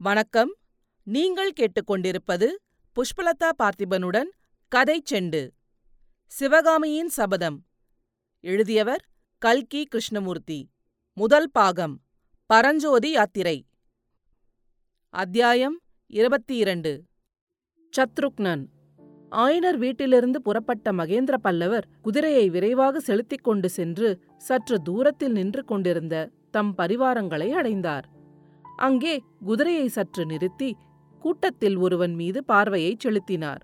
வணக்கம். நீங்கள் கேட்டுக்கொண்டிருப்பது புஷ்பலதா பார்த்திபனுடன் கதை செண்டு. சிவகாமியின் சபதம். எழுதியவர் கல்கி கிருஷ்ணமூர்த்தி. முதல் பாகம். பரஞ்சோதி யாத்திரை. அத்தியாயம் இருபத்தி இரண்டு சத்ருக்னன். ஆயனர் வீட்டிலிருந்து புறப்பட்ட மகேந்திர பல்லவர் குதிரையை விரைவாக செலுத்திக் கொண்டு சென்று சற்று தூரத்தில் நின்று கொண்டிருந்த தம் பரிவாரங்களை அடைந்தார். அங்கே குதிரையை சற்று நிறுத்தி கூட்டத்தில் ஒருவன் மீது பார்வையைச் செலுத்தினார்.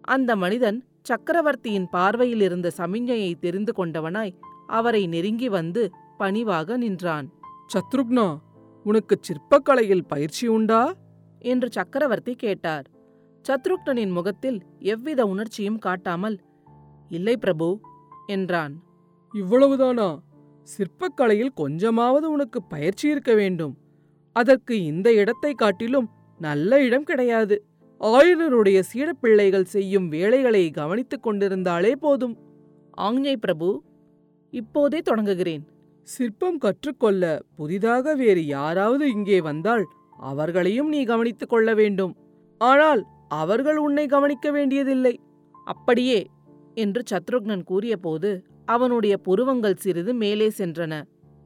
அந்த மனிதன் சக்கரவர்த்தியின் பார்வையில் இருந்த சமிஞ்ஞையை தெரிந்து கொண்டவனாய் அவரை நெருங்கி வந்து பணிவாக நின்றான். சத்ருக்னா உனக்கு சிற்பக்கலையில் பயிற்சி உண்டா? என்று சக்கரவர்த்தி கேட்டார். சத்ருக்னனின் முகத்தில் எவ்வித உணர்ச்சியும் காட்டாமல் இல்லை பிரபு என்றான். இவ்வளவுதானா? சிற்பக்கலையில் கொஞ்சமாவது உனக்கு பயிற்சி இருக்க வேண்டும். அதற்கு இந்த இடத்தை காட்டிலும் நல்ல இடம் கிடையாது. ஆயனருடைய சீடப்பிள்ளைகள் செய்யும் வேலைகளை கவனித்துக் கொண்டிருந்தாலே போதும். ஆஞ்ஞை பிரபு இப்போதே தொடங்குகிறேன். சிற்பம் கற்றுக்கொள்ள புதிதாக வேறு யாராவது இங்கே வந்தால் அவர்களையும் நீ கவனித்துக் கொள்ள வேண்டும். ஆனால் அவர்கள் உன்னை கவனிக்க வேண்டியதில்லை. அப்படியே என்று சத்ருக்னன் கூறியபோது அவனுடைய புருவங்கள் சிறிது மேலே சென்றன.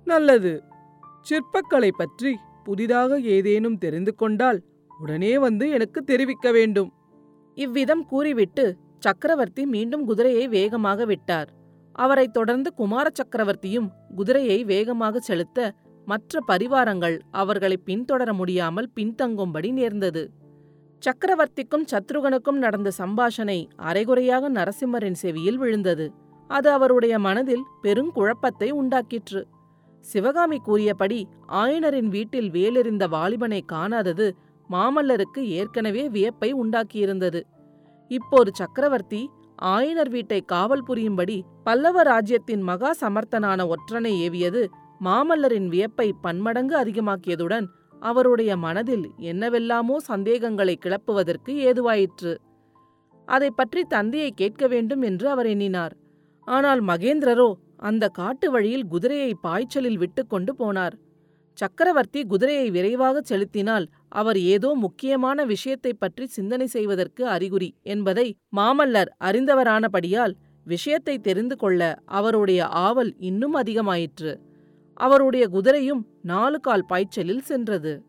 நல்லது. சிற்பக்கலை பற்றி புதிதாக ஏதேனும் தெரிந்து கொண்டால் உடனே வந்து எனக்கு தெரிவிக்க வேண்டும். இவ்விதம் கூறிவிட்டு சக்கரவர்த்தி மீண்டும் குதிரையை வேகமாக விட்டார். அவரைத் தொடர்ந்து குமார சக்கரவர்த்தியும் குதிரையை வேகமாக செலுத்த மற்ற பரிவாரங்கள் அவர்களை பின்தொடர முடியாமல் பின்தங்கும்படி நேர்ந்தது. சக்கரவர்த்திக்கும் சத்ருகனுக்கும் நடந்த சம்பாஷணை அரைகுறையாக நரசிம்மரின் செவியில் விழுந்தது. அது அவருடைய மனதில் பெருங்குழப்பத்தை உண்டாக்கிற்று. சிவகாமி கூறியபடி ஆயனரின் வீட்டில் வேலெறிந்த வாலிபனை காணாதது மாமல்லருக்கு ஏற்கனவே வியப்பை உண்டாக்கியிருந்தது. இப்போது சக்கரவர்த்தி ஆயனர் வீட்டை காவல் புரியும்படி பல்லவ ராஜ்யத்தின் மகா சமர்த்தனான ஒற்றனை ஏவியது மாமல்லரின் வியப்பை பன்மடங்கு அதிகமாக்கியதுடன் அவருடைய மனதில் என்னவெல்லாமோ சந்தேகங்களை கிளப்புவதற்கு ஏதுவாயிற்று. அதை பற்றி தந்தையை கேட்க வேண்டும் என்று அவர் எண்ணினார். ஆனால் மகேந்திரரோ அந்த காட்டு வழியில் குதிரையை பாய்ச்சலில் விட்டுக்கொண்டு போனார். சக்கரவர்த்தி குதிரையை விரைவாகச் செலுத்தினால் அவர் ஏதோ முக்கியமான விஷயத்தைப் பற்றி சிந்தனை செய்வதற்கு அறிகுறி என்பதை மாமல்லர் அறிந்தவரானபடியால் விஷயத்தை தெரிந்து கொள்ள அவருடைய ஆவல் இன்னும் அதிகமாயிற்று. அவருடைய குதிரையும் நாலு கால் பாய்ச்சலில் சென்றது.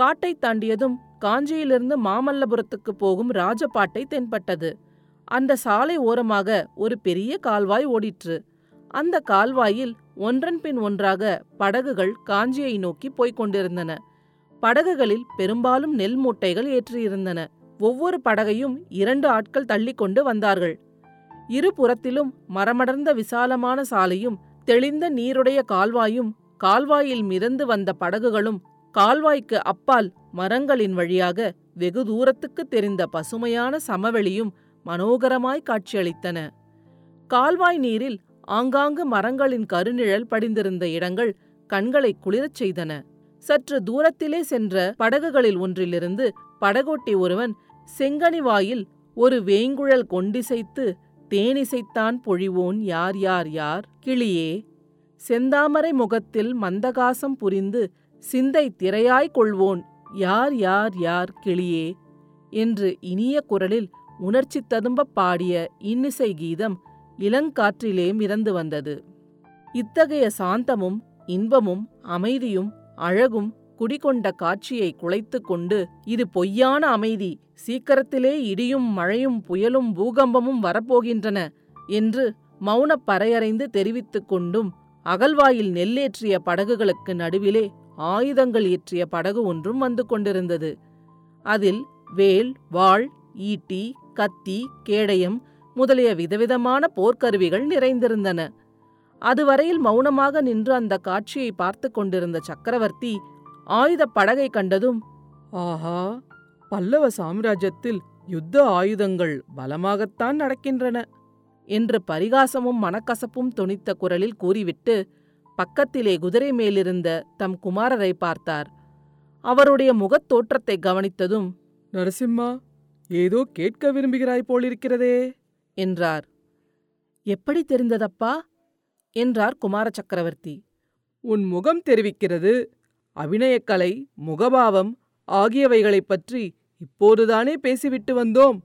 காட்டைத் தாண்டியதும் காஞ்சியிலிருந்து மாமல்லபுரத்துக்கு போகும் ராஜபாட்டை தென்பட்டது. அந்த சாலை ஓரமாக ஒரு பெரிய கால்வாய் ஓடிற்று. அந்த கால்வாயில் ஒன்றன் பின் ஒன்றாக படகுகள் காஞ்சியை நோக்கி போய்க் கொண்டிருந்தன. படகுகளில் பெரும்பாலும் நெல் மூட்டைகள் ஏற்றியிருந்தன. ஒவ்வொரு படகையும் இரண்டு ஆட்கள் தள்ளிக்கொண்டு வந்தார்கள். இருபுறத்திலும் மரமடர்ந்த விசாலமான சாலையும் தெளிந்த நீருடைய கால்வாயும் கால்வாயில் மிதந்து வந்த படகுகளும் கால்வாய்க்கு அப்பால் மரங்களின் வழியாக வெகு தூரத்துக்கு தெரிந்த பசுமையான சமவெளியும் மனோகரமாய் காட்சியளித்தன. கால்வாய் நீரில் ஆங்காங்கு மரங்களின் கருநிழல் படிந்திருந்த இடங்கள் கண்களை குளிரச் செய்தன. சற்று தூரத்திலே சென்ற படகுகளில் ஒன்றிலிருந்து படகோட்டி ஒருவன் செங்கனி வாயில் ஒரு வேங்குழல் கொண்டிசைத்து தேனிசைத்தான் பொழிவோன் யார் யார் யார்? கிளியே செந்தாமரை முகத்தில் மந்தகாசம் புரிந்து சிந்தை திரையாய் கொள்வோன் யார் யார் யார்? கிளியே என்று இனிய குரலில் உணர்ச்சி ததும்பப் பாடிய இன்னிசை கீதம் இளங்காற்றிலே மிதந்து வந்தது. இத்தகைய சாந்தமும் இன்பமும் அமைதியும் அழகும் குடிகொண்ட காட்சியை குலைத்து கொண்டு இது பொய்யான அமைதி சீக்கிரத்திலே இடியும் மழையும் புயலும் பூகம்பமும் வரப்போகின்றன என்று மௌனப் பறையறைந்து தெரிவித்துக் கொண்டும் அகல்வாயில் நெல்லேற்றிய படகுகளுக்கு நடுவிலே ஆயுதங்கள் ஏற்றிய படகு ஒன்றும் வந்து கொண்டிருந்தது. அதில் வேல் வாள் ஈட்டி கத்தி கேடயம் முதலிய விதவிதமான போர்க்கருவிகள் நிறைந்திருந்தன. அதுவரையில் மௌனமாக நின்று அந்த காட்சியை பார்த்து கொண்டிருந்த சக்கரவர்த்தி ஆயுதப் படகை கண்டதும் ஆஹா! பல்லவ சாம்ராஜ்யத்தில் யுத்த ஆயுதங்கள் பலமாகத்தான் நடக்கின்றன என்று பரிகாசமும் மனக்கசப்பும் துணித்த குரலில் கூறிவிட்டு பக்கத்திலே குதிரை மேலிருந்த தம் குமாரரை பார்த்தார். அவருடைய முகத் தோற்றத்தை கவனித்ததும் நரசிம்மா ஏதோ கேட்க விரும்புகிறாய் போலிருக்கிறதே. என்றார். எப்படி தெரிந்ததப்பா? என்றார் குமார சக்கரவர்த்தி. உன் முகம் தெரிவிக்கிறது. அபிநயக்கலை முகபாவம் ஆகியவைகளைப் பற்றி இப்போதுதானே பேசிவிட்டு வந்தோம்.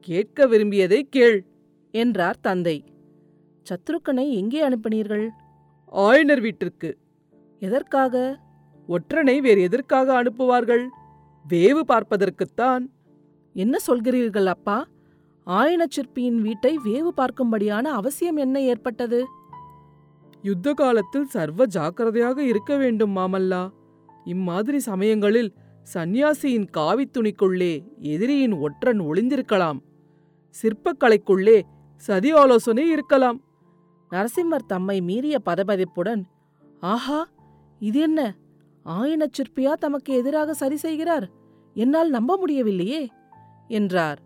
கேட்க விரும்பியதை கேள். என்றார் தந்தை. சத்ருக்கனை எங்கே அனுப்பினீர்கள்? ஆயனர் வீட்டிற்கு. எதற்காக? ஒற்றனை வேறு எதற்காக அனுப்புவார்கள்? வேவு பார்ப்பதற்குத்தான். என்ன சொல்கிறீர்கள் அப்பா? ஆயனச் சிற்பியின் வீட்டை வேவு பார்க்கும்படியான அவசியம் என்ன ஏற்பட்டது? யுத்த காலத்தில் சர்வ ஜாக்கிரதையாக இருக்க வேண்டும் மாமல்லா. இம்மாதிரி சமயங்களில் சந்நியாசியின் காவித் துணிக்குள்ளே எதிரியின் ஒற்றன் ஒளிந்திருக்கலாம். சிற்பக்கலைக்குள்ளே சதி ஆலோசனை இருக்கலாம். நரசிம்மர் தம்மை மீறிய பதபதிப்புடன் ஆஹா இது என்ன? ஆயனச் சிற்பியா தமக்கு எதிராக சரி செய்கிறார்? என்னால் நம்ப முடியவில்லையே. என்றார்.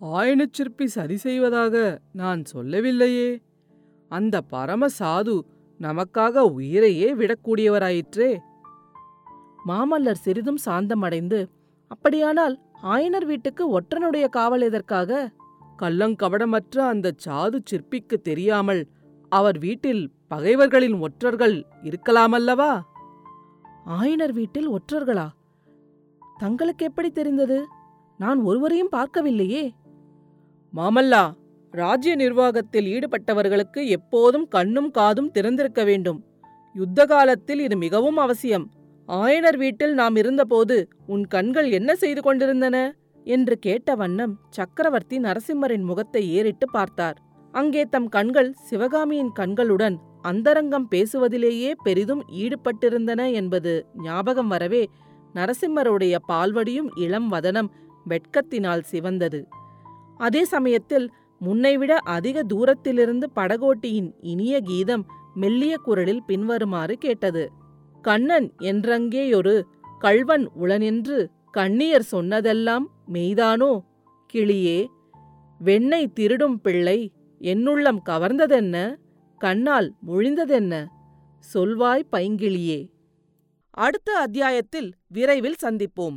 ஆயனச்சிற்பி சதி செய்வதாக நான் சொல்லவில்லையே. அந்த பரம சாது நமக்காக உயிரையே விடக்கூடியவராயிற்றே. மாமல்லர் சிறிதும் சாந்தமடைந்து அப்படியானால் ஆயனர் வீட்டுக்கு ஒற்றனுடைய காவல் எதற்காக? கள்ளங்கபடமற்ற அந்த சாது சிற்பிக்கு தெரியாமல் அவர் வீட்டில் பகைவர்களின் ஒற்றர்கள் இருக்கலாமல்லவா? ஆயனர் வீட்டில் ஒற்றர்களா? தங்களுக்கு எப்படி தெரிந்தது? நான் ஒருவரையும் பார்க்கவில்லையே. மாமல்லா ராஜ்ய நிர்வாகத்தில் ஈடுபட்டவர்களுக்கு எப்போதும் கண்ணும் காதும் திறந்திருக்க வேண்டும். யுத்த காலத்தில் இது மிகவும் அவசியம். ஆயனர் வீட்டில் நாம் இருந்தபோது உன் கண்கள் என்ன செய்து கொண்டிருந்தன? என்று கேட்ட வண்ணம் சக்கரவர்த்தி நரசிம்மரின் முகத்தை ஏறிட்டு பார்த்தார். அங்கே தம் கண்கள் சிவகாமியின் கண்களுடன் அந்தரங்கம் பேசுவதிலேயே பெரிதும் ஈடுபட்டிருந்தன என்பது ஞாபகம் வரவே நரசிம்மருடைய பால்வடியும் இளம் வதனம் வெட்கத்தினால் சிவந்தது. அதே சமயத்தில் முன்னைவிட அதிக தூரத்திலிருந்து படகோட்டியின் இனிய கீதம் மெல்லிய குரலில் பின்வருமாறு கேட்டது. கண்ணன் என்றங்கேயொரு கள்வன் உளனென்று கண்ணியர் சொன்னதெல்லாம் மெய்தானோ? கிளியே வெண்ணை திருடும் பிள்ளை என்னுள்ளம் கவர்ந்ததென்ன? கண்ணால் முழிந்ததென்ன? சொல்வாய் பைங்கிளியே. அடுத்த அத்தியாயத்தில் விரைவில் சந்திப்போம்.